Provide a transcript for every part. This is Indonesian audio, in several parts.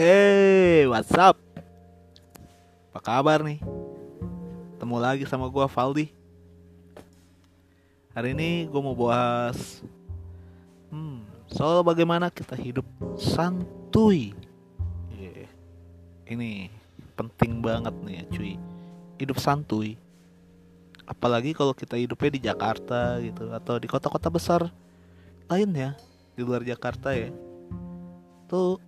Hey, what's up? Apa kabar nih? Ketemu lagi sama gua Valdi. Hari ini gue mau bahas hmm, soal bagaimana kita hidup santuy. Yeah. Ini penting banget nih ya cuy. Hidup santuy. Apalagi kalau kita hidupnya di Jakarta gitu atau di kota-kota besar lainnya di luar Jakarta ya. Tuh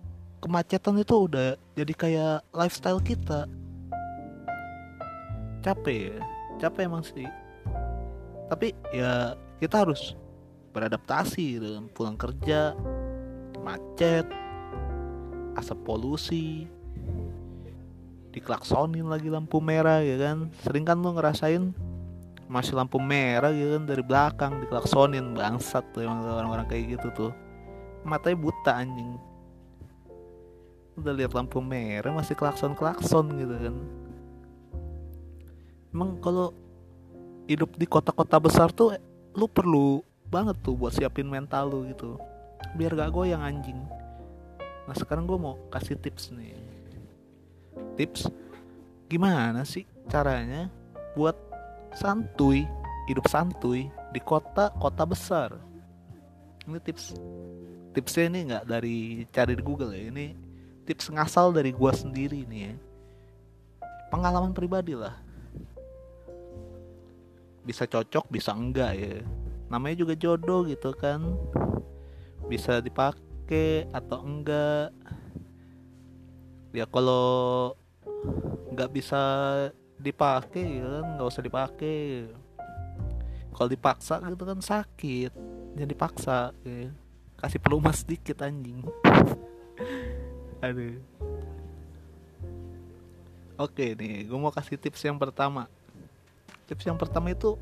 kemacetan itu udah jadi kayak lifestyle kita. Capek ya capek emang sih. Tapi ya kita harus beradaptasi dengan pulang kerja macet asap polusi diklaksonin lagi lampu merah ya kan? Sering kan lu ngerasain masih lampu merah gitu kan dari belakang diklaksonin bangsat tuh emang orang-orang kayak gitu tuh. Matanya buta anjing udah lihat lampu merah masih klakson klakson gitu kan. Emang kalau hidup di kota-kota besar tuh lu perlu banget tuh buat siapin mental lu gitu. Biar gak goyang anjing. Nah sekarang gue mau kasih tips nih. Tips gimana sih caranya buat santuy hidup santuy di kota-kota besar? Ini tips. Tipsnya ini nggak dari cari di Google ya ini tips ngasal dari gua sendiri nih ya. Pengalaman pribadi lah. Bisa cocok bisa enggak ya. Namanya juga jodoh gitu kan. Bisa dipakai atau enggak. Ya kalau nggak bisa dipakai ya kan nggak usah dipakai kalau dipaksa gitu kan sakit. Jadi paksa ya. kasih pelumas sedikit anjing Aduh. Oke nih, gue mau kasih tips yang pertama. Tips yang pertama itu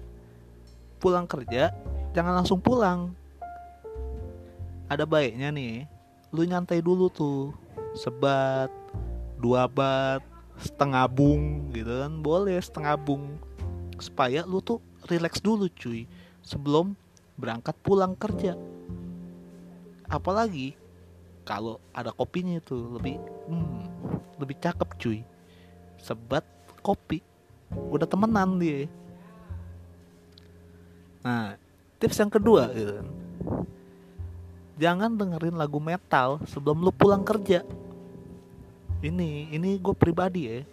pulang kerja jangan langsung pulang. Ada baiknya nih, lu nyantai dulu tuh, sebat, dua bat, setengah bung gitu kan, boleh setengah bung, supaya lu tuh relax dulu cuy, sebelum berangkat pulang kerja. Apalagi kalau ada kopinya itu lebih hmm, lebih cakep cuy. Sebat kopi. Udah temenan dia. Nah tips yang kedua gitu kan. jangan dengerin lagu metal sebelum lu pulang kerja. Ini ini gue pribadi ya.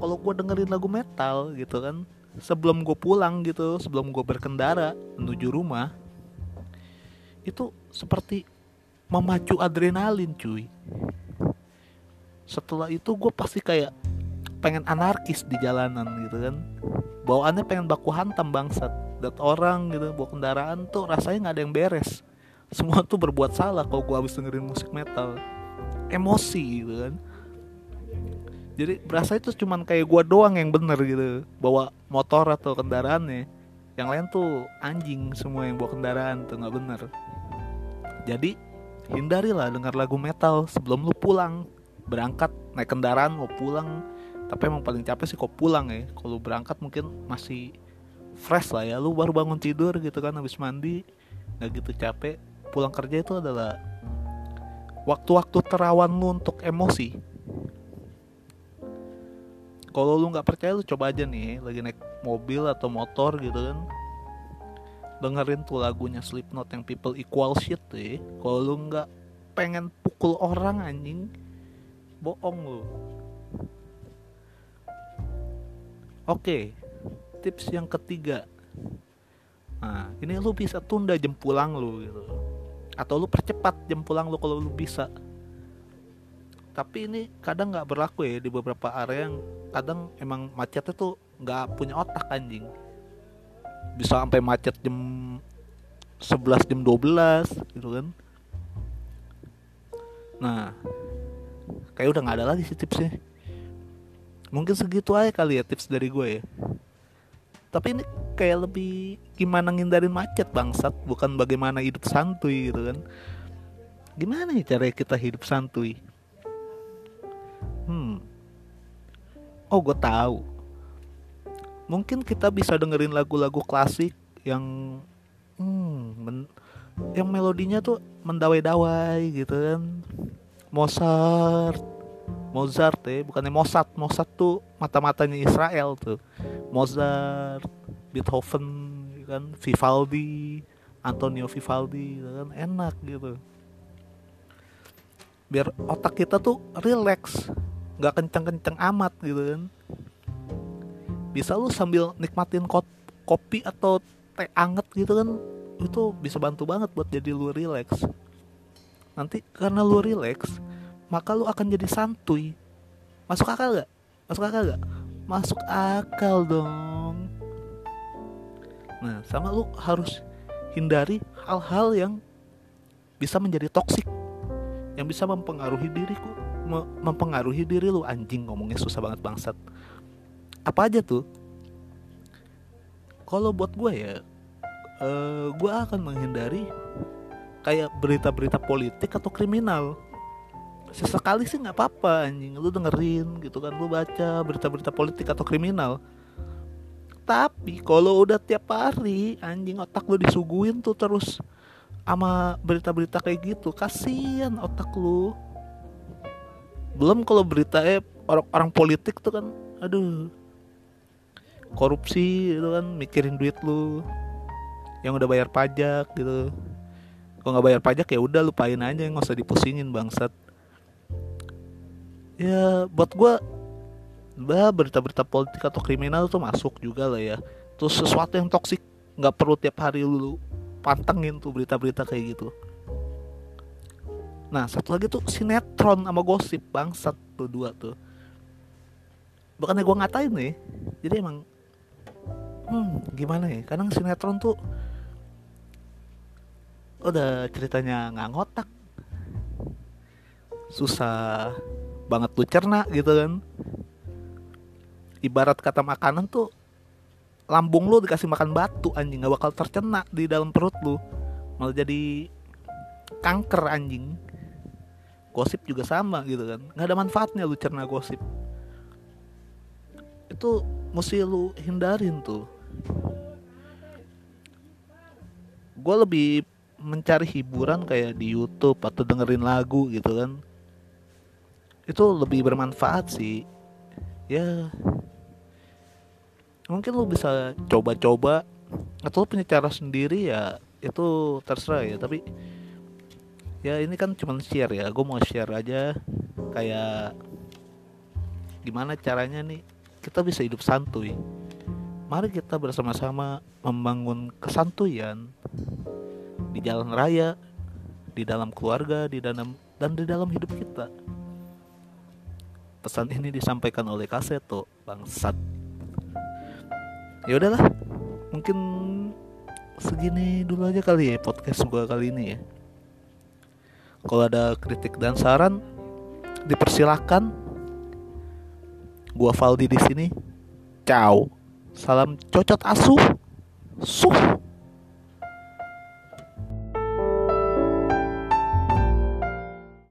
Kalau gue dengerin lagu metal gitu kan sebelum gue pulang gitu sebelum gue berkendara menuju rumah itu seperti memacu adrenalin cuy. Setelah itu gue pasti kayak pengen anarkis di jalanan gitu kan. Bawaannya pengen baku hantam bangsat. Dat orang gitu bawa kendaraan tuh rasanya nggak ada yang beres. Semua tuh berbuat salah kalau gue habis dengerin musik metal. Emosi gitu kan. Jadi berasa itu cuman kayak gue doang yang bener gitu bawa motor atau kendaraannya. Yang lain tuh anjing semua yang bawa kendaraan tuh nggak bener. Jadi hindarilah dengar lagu metal sebelum lu pulang. Berangkat naik kendaraan mau pulang. Tapi emang paling capek sih kok pulang ya. Kalau berangkat mungkin masih fresh lah ya. Lu baru bangun tidur gitu kan habis mandi nggak gitu capek. Pulang kerja itu adalah waktu-waktu terawan lu untuk emosi. Kalau lu nggak percaya lu coba aja nih lagi naik mobil atau motor gitu kan dengerin tuh lagunya Slipknot yang People Equal Shit deh. Kalau lu nggak pengen pukul orang anjing, bohong lu. Oke, tips yang ketiga. Nah, ini lu bisa tunda jam pulang lu gitu. Atau lu percepat jam pulang lu kalau lu bisa. Tapi ini kadang nggak berlaku ya di beberapa area yang kadang emang macetnya tuh nggak punya otak anjing bisa sampai macet jam 11 jam 12 gitu kan. Nah kayak udah nggak ada lagi sih tipsnya. Mungkin segitu aja kali ya tips dari gue ya. Tapi ini kayak lebih gimana ngindarin macet bangsat. Bukan bagaimana hidup santuy gitu kan. Gimana nih cara kita hidup santuy? Hmm. Oh gue tahu mungkin kita bisa dengerin lagu-lagu klasik yang hmm, men, yang melodinya tuh mendawai-dawai gitu kan. Mozart Mozart ya bukannya Mossad Mossad tuh mata-matanya Israel tuh. Mozart Beethoven ya kan Vivaldi Antonio Vivaldi ya kan enak gitu. Biar otak kita tuh relax nggak kenceng-kenceng amat gitu kan bisa lu sambil nikmatin kopi atau teh anget gitu kan itu bisa bantu banget buat jadi lu relax. Nanti karena lu relax maka lu akan jadi santuy. Masuk akal gak masuk akal gak masuk akal dong. Nah sama lu harus hindari hal-hal yang bisa menjadi toksik yang bisa mempengaruhi diriku mempengaruhi diri lu. Anjing ngomongnya susah banget bangsat apa aja tuh? Kalau buat gue ya uh, eh, gue akan menghindari kayak berita-berita politik atau kriminal. Sesekali sih nggak apa-apa anjing. Lu dengerin gitu kan lu baca berita-berita politik atau kriminal. Tapi kalau udah tiap hari anjing otak lu disuguhin tuh terus sama berita-berita kayak gitu kasihan otak lu. Belum kalau berita eh orang orang politik tuh kan aduh korupsi itu kan mikirin duit lu yang udah bayar pajak gitu. Kalau nggak bayar pajak ya udah lupain aja nggak usah dipusingin bangsat. Ya buat gue bah berita-berita politik atau kriminal tuh masuk juga lah ya. Terus sesuatu yang toksik nggak perlu tiap hari lu pantengin tuh berita-berita kayak gitu. Nah satu lagi tuh sinetron sama gosip bangsat tuh dua tuh. Bukannya gue ngatain nih jadi emang hmm, gimana ya? Kadang sinetron tuh udah ceritanya nggak ngotak. Susah banget tuh cerna gitu kan. Ibarat kata makanan tuh lambung lu dikasih makan batu anjing. Nggak bakal tercerna di dalam perut lu. Malah jadi kanker anjing. Gosip juga sama gitu kan. Nggak ada manfaatnya lu cerna gosip. Itu mesti lu hindarin tuh gue lebih mencari hiburan kayak di YouTube atau dengerin lagu gitu kan. Itu lebih bermanfaat sih. Ya mungkin lu bisa coba-coba atau lu punya cara sendiri ya itu terserah ya. Tapi ya ini kan cuma share ya gue mau share aja kayak gimana caranya nih. Kita bisa hidup santuy Mari kita bersama-sama membangun kesantuyan di jalan raya, di dalam keluarga, di dalam dan di dalam hidup kita. Pesan ini disampaikan oleh Kaseto, bangsat. Ya udahlah, mungkin segini dulu aja kali ya podcast gua kali ini ya. Kalau ada kritik dan saran, dipersilahkan. Gua Valdi di sini. Ciao. Salam cocot asuh. Suh.